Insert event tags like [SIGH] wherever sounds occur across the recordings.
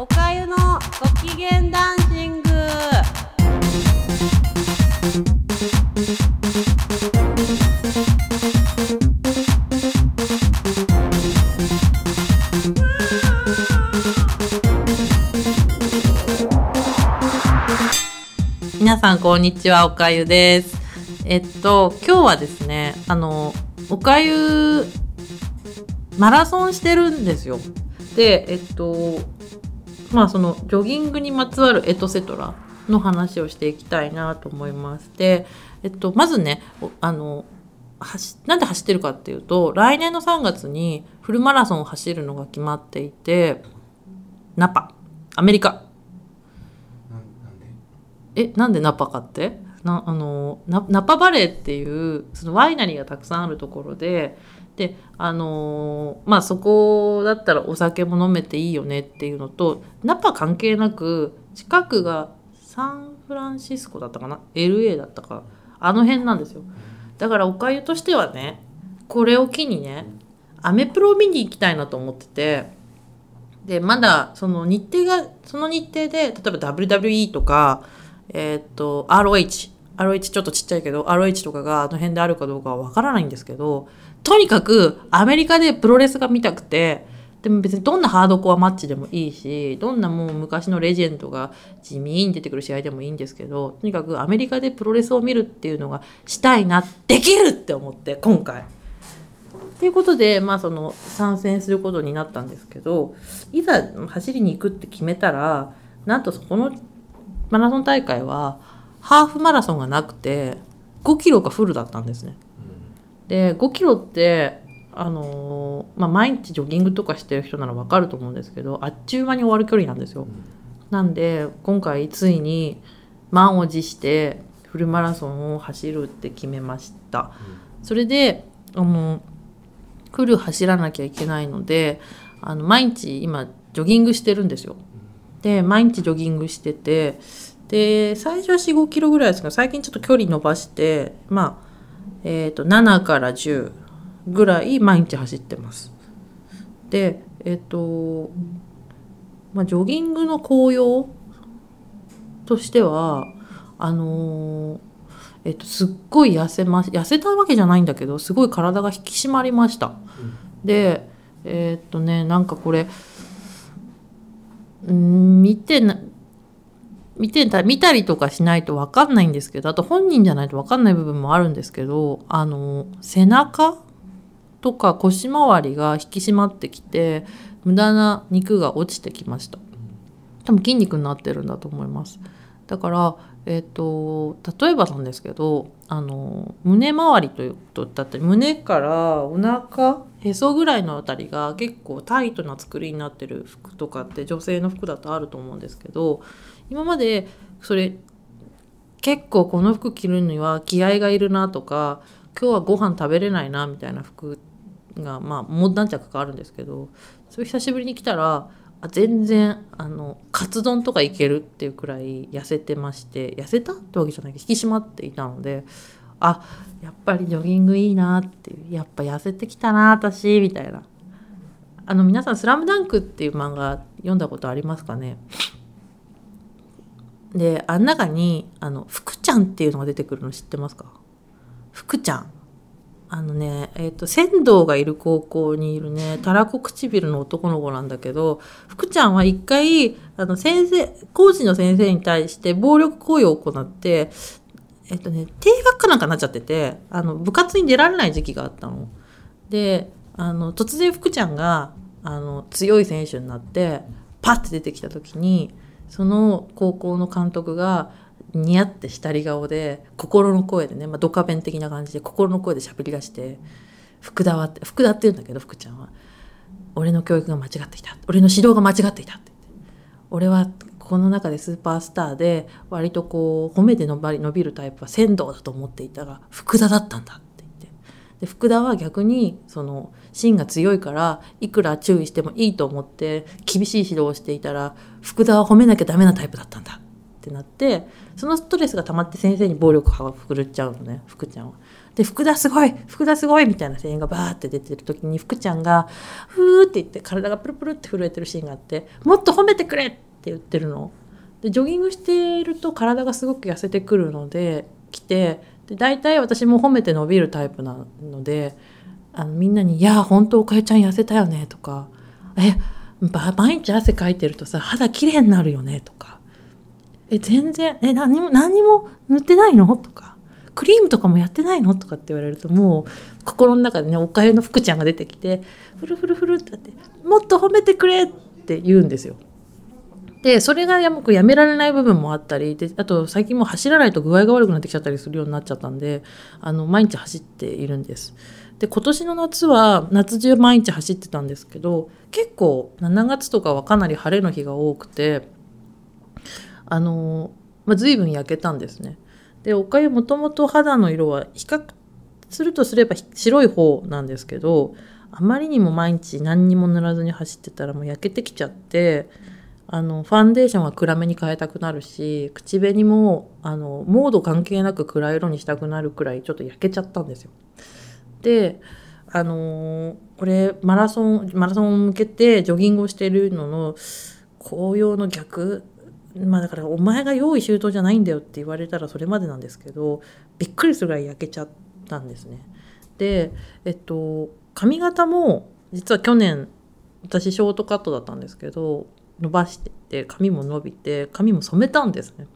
おかゆのご機嫌ダンシング。皆さんこんにちはおかゆです。えっと今日はですねあのおかゆマラソンしてるんですよ。でえっとまあそのジョギングにまつわるエトセトラの話をしていきたいなと思いますでえっとまずねあの走なんで走ってるかっていうと来年の3月にフルマラソンを走るのが決まっていてナパ。アメリカ。えなんでナパかって？なあのナナパバレーっていうそのワイナリーがたくさんあるところでであのまあそこだったらお酒も飲めていいよねっていうのとナパ関係なく近くがサンフランシスコだったかな？LA だったか。あの辺なんですよ。だからおかゆとしてはねこれを機にねアメプロを見に行きたいなと思っててでまだその日程がその日程で例えば WWE とかえー、っと ROH ROH ちょっとちっちゃいけど ROH とかがあの辺であるかどうかはわからないんですけどとにかくアメリカでプロレスが見たくてでも別にどんなハードコアマッチでもいいしどんなもう昔のレジェンドが地味に出てくる試合でもいいんですけどとにかくアメリカでプロレスを見るっていうのがしたいなできるって思って今回。ということで、まあ、その参戦することになったんですけどいざ走りに行くって決めたらなんとそこのマラソン大会はハーフマラソンがなくて5キロがフルだったんですね。で5キロってあのー、まあ、毎日ジョギングとかしてる人なら分かると思うんですけどあっちゅう間に終わる距離なんですよ。なんで今回ついに満を持してフルマラソンを走るって決めました。それであのフル走らなきゃいけないのであの毎日今ジョギングしてるんですよ。で毎日ジョギングしててで最初は4 5キロぐらいですが最近ちょっと距離伸ばしてまあえー、と7から10ぐらい毎日走ってます。でえっ、ー、とまあジョギングの効用としてはあのー、えっと、すっごい痩せま痩せたわけじゃないんだけどすごい体が引き締まりました。うん、でえっとねなんかこれん見てな見てた見たりとかしないと分かんないんですけどあと本人じゃないと分かんない部分もあるんですけどあの背中とか腰回りが引き締まってきて無駄な肉が落ちてきました。多分筋肉になってるんだと思います。だからえ、ー、と例えばなんですけどあの胸周りというとだったり胸からお腹へそぐらいのあたりが結構タイトな作りになってる服とかって女性の服だとあると思うんですけど今までそれ結構この服着るには気合がいるなとか今日はご飯食べれないなみたいな服がまあもう何着かあるんですけどそれ久しぶりに来たらあ全然あのカツ丼とかいけるっていうくらい痩せてまして痩せたってわけじゃないけど引き締まっていたのであやっぱりジョギングいいなっていうやっぱ痩せてきたな私みたいな。あの皆さん「スラムダンクっていう漫画読んだことありますかね？であん中にあの福ちゃんっていうのが出てくるの知ってますか？福ちゃん。あのね、えっ、ー、と、仙道がいる高校にいるね、たらこ唇の男の子なんだけど、福ちゃんは一回、あの、先生、コーチの先生に対して暴力行為を行って、えっ、ー、とね、定額かなんかなっちゃってて、あの、部活に出られない時期があったの。で、あの、突然福ちゃんが、あの、強い選手になって、パッて出てきた時に、その高校の監督が、ニヤってしたり顔で心の声でね、まあ、ドカベン的な感じで心の声で喋り出して「福田は」って福田って言うんだけど福ちゃんは「俺の教育が間違っていた。俺の指導が間違っていた」って言って「俺はこの中でスーパースターで割とこう褒めて伸び伸びるタイプは仙道だと思っていたが福田だったんだ」って言って。で福田は逆にその芯が強いからいくら注意してもいいと思って厳しい指導をしていたら福田は褒めなきゃダメなタイプだったんだ。ってなってそのストレスが溜まって先生に暴力を振るっちゃうのね福ちゃんは。で、福田すごい福田すごいみたいな声援がバーって出てる時に福ちゃんが、ふーって言って体がプルプルって震えてるシーンがあって、もっと褒めてくれって言ってるの。で、ジョギングしていると体がすごく痩せてくるので、来て、で、大体私も褒めて伸びるタイプなので、あのみんなに「いや本当おかゆちゃん痩せたよね」とか「え毎日汗かいてるとさ肌きれいになるよね」とか「え全然え何も何も塗ってないの?」とか「クリームとかもやってないの?」とかって言われるともう心の中でねおかゆの福ちゃんが出てきてフルフルフルってなって「もっと褒めてくれ!」って言うんですよ。でそれがややめられない部分もあったりであと最近もう走らないと具合が悪くなってきちゃったりするようになっちゃったんであの毎日走っているんです。で今年の夏は夏中毎日走ってたんですけど結構7月とかはかなり晴れの日が多くてあの、まあ、随分焼けたんですね。でおかゆもともと肌の色は比較するとすれば白い方なんですけどあまりにも毎日何にも塗らずに走ってたらもう焼けてきちゃってあのファンデーションは暗めに変えたくなるし口紅もあのモード関係なく暗い色にしたくなるくらいちょっと焼けちゃったんですよ。であのー、これマラソンマラソンを向けてジョギングをしてるのの紅葉の逆まあだからお前が用意周到じゃないんだよって言われたらそれまでなんですけどびっくりするぐらい焼けちゃったんですね。でえっと髪型も実は去年私ショートカットだったんですけど伸ばしてて髪も伸びて髪も染めたんですね。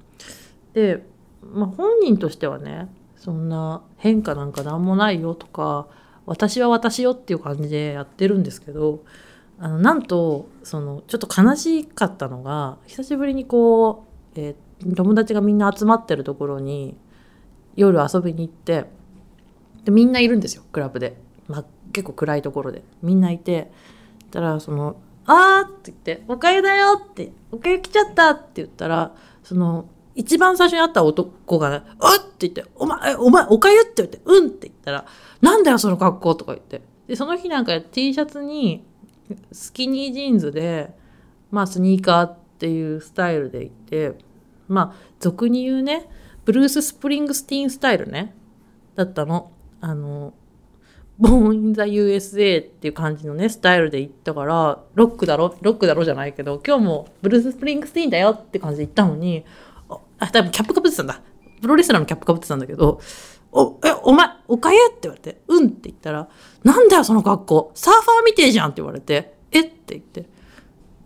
で、まあ、本人としてはねそんな変化なんか何もないよとか私は私よっていう感じでやってるんですけどあのなんとそのちょっと悲しかったのが久しぶりにこう、えー、友達がみんな集まってるところに夜遊びに行ってでみんないるんですよクラブで、まあ、結構暗いところでみんないてたらその「あー」って言って「おかゆだよ」って「おかゆ来ちゃった」って言ったらその一番最初に会った男が、ね、うって言って、お前、お前、おかゆって言って、うんって言ったら、なんだよその格好とか言って。で、その日なんか T シャツにスキニージーンズで、まあスニーカーっていうスタイルでいて、まあ俗に言うね、ブルース・スプリングスティーンスタイルね、だったの。あの、 Born in the USA っていう感じのね、スタイルで行ったから、ロックだろ、ロックだろじゃないけど、今日もブルース・スプリングスティーンだよって感じで行ったのに、あ、多分キャップかぶってたんだ。プロレスラーのキャップかぶってたんだけど、お、え、お前、おかゆ？って言われて、うんって言ったら、なんだよその格好、サーファーみてえじゃんって言われて、え？って言って、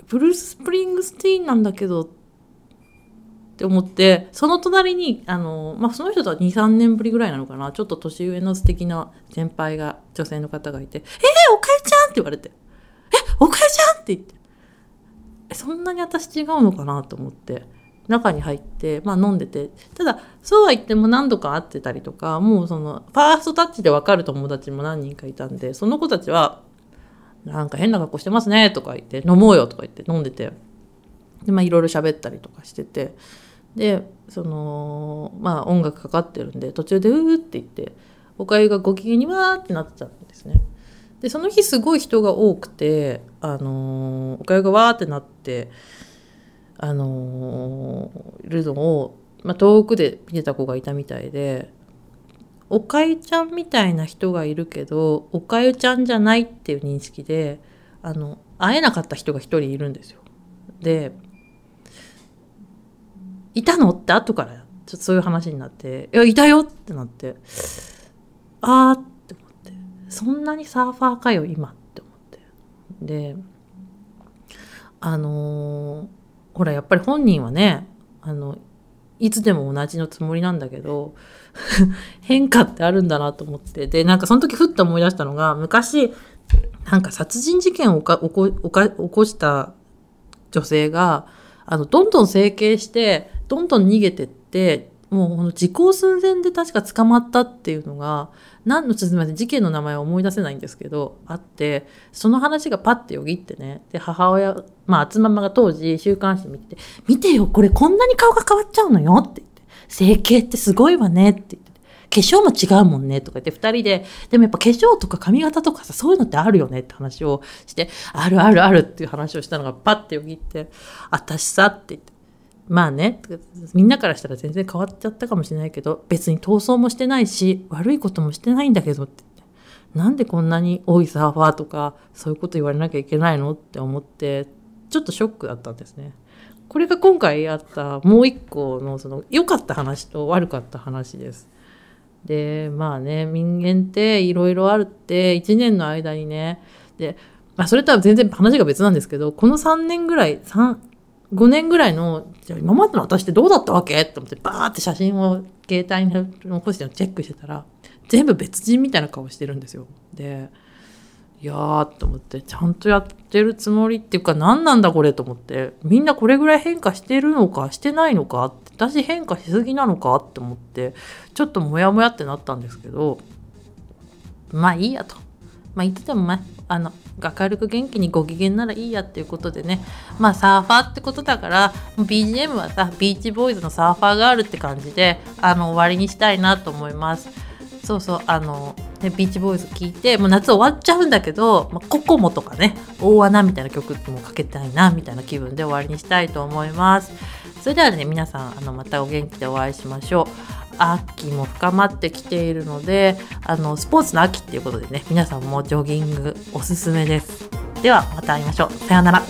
ブルース・スプリングスティーンなんだけど、って思って、その隣に、あの、まあ、その人とは2、3年ぶりぐらいなのかな、ちょっと年上の素敵な先輩が、女性の方がいて、え？ー、おかゆちゃん？って言われて、え、おかゆちゃん？って言って、そんなに私違うのかなと思って、中に入って、まあ、飲んでて。ただそうは言っても何度か会ってたりとかもうそのファーストタッチで分かる友達も何人かいたんでその子たちは「なんか変な格好してますね」とか言って「飲もうよ」とか言って飲んでて。でまあいろいろ喋ったりとかしてて。でそのまあ音楽かかってるんで途中で「うー」って言っておかゆがご機嫌にわーってなってたんですね。でその日すごい人が多くてあのー、おかゆがわーってなってあのいるのを、まあ、遠くで見てた子がいたみたいでおかゆちゃんみたいな人がいるけどおかゆちゃんじゃないっていう認識であの会えなかった人が一人いるんですよ。で「いたの?」って後からちょっとそういう話になって「いやいたよ!」ってなって「あー」って思ってそんなにサーファーかよ今って思ってであのーほらやっぱり本人はねあのいつでも同じのつもりなんだけど [LAUGHS] 変化ってあるんだなと思って。でなんかその時ふっと思い出したのが昔なんか殺人事件を起こした女性があのどんどん整形してどんどん逃げてってもう時効寸前で確か捕まったっていうのが何のすみません事件の名前は思い出せないんですけどあってその話がパッてよぎってねで母親まあ厚ママが当時週刊誌見て「見てよこれこんなに顔が変わっちゃうのよ」って言って「整形ってすごいわね」って言って化粧も違うもんねとか言って二人で、でもやっぱ化粧とか髪型とかさ、そういうのってあるよねって話をして、あるあるあるっていう話をしたのがパッてよぎって、私さって言って、まあね、みんなからしたら全然変わっちゃったかもしれないけど、別に逃走もしてないし、悪いこともしてないんだけどってなんでこんなに多いサーファーとか、そういうこと言われなきゃいけないのって思って、ちょっとショックだったんですね。これが今回あったもう一個のその良かった話と悪かった話です。で、まあね、人間っていろいろあるって、1年の間にね、で、まあそれとは全然話が別なんですけど、この3年ぐらい、3、5年ぐらいの、じゃ今までの私ってどうだったわけと思って、バーって写真を携帯に残してチェックしてたら、全部別人みたいな顔してるんですよ。で、いやーと思って、ちゃんとやってるつもりっていうか何なんだこれと思って、みんなこれぐらい変化してるのかしてないのか、私変化しすぎなのかって思って、ちょっとモヤモヤってなったんですけど、まあいいやと。まあいつでもね、あの、明るく元気にご機嫌ならいいやっていうことでね、まあサーファーってことだから、BGM はさ、ビーチボーイズのサーファーガールって感じで、あの、終わりにしたいなと思います。そうそうあの、ね、ビーチボーイズ聴いてもう夏終わっちゃうんだけど、まあ、ココモとかね大穴みたいな曲もかけたいなみたいな気分で終わりにしたいと思います。それではね皆さんあのまたお元気でお会いしましょう。秋も深まってきているのであのスポーツの秋っていうことでね皆さんもジョギングおすすめです。ではまた会いましょう。さようなら。